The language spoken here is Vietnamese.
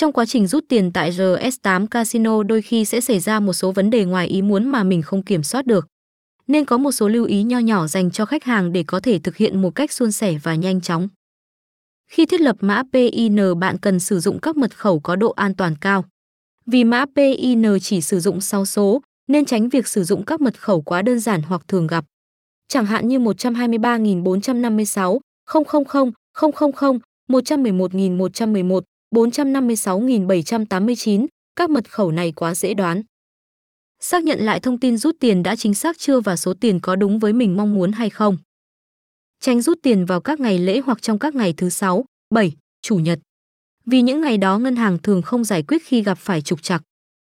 Trong quá trình rút tiền tại RS8 Casino đôi khi sẽ xảy ra một số vấn đề ngoài ý muốn mà mình không kiểm soát được. Nên có một số lưu ý nho nhỏ dành cho khách hàng để có thể thực hiện một cách suôn sẻ và nhanh chóng. Khi thiết lập mã PIN bạn cần sử dụng các mật khẩu có độ an toàn cao. Vì mã PIN chỉ sử dụng 6 số, nên tránh việc sử dụng các mật khẩu quá đơn giản hoặc thường gặp. Chẳng hạn như 123.456, 000, 000, 111.111, 456.789, các mật khẩu này quá dễ đoán. Xác nhận lại thông tin rút tiền đã chính xác chưa và số tiền có đúng với mình mong muốn hay không. Tránh rút tiền vào các ngày lễ hoặc trong các ngày thứ sáu, 7, chủ nhật. Vì những ngày đó ngân hàng thường không giải quyết khi gặp phải trục trặc.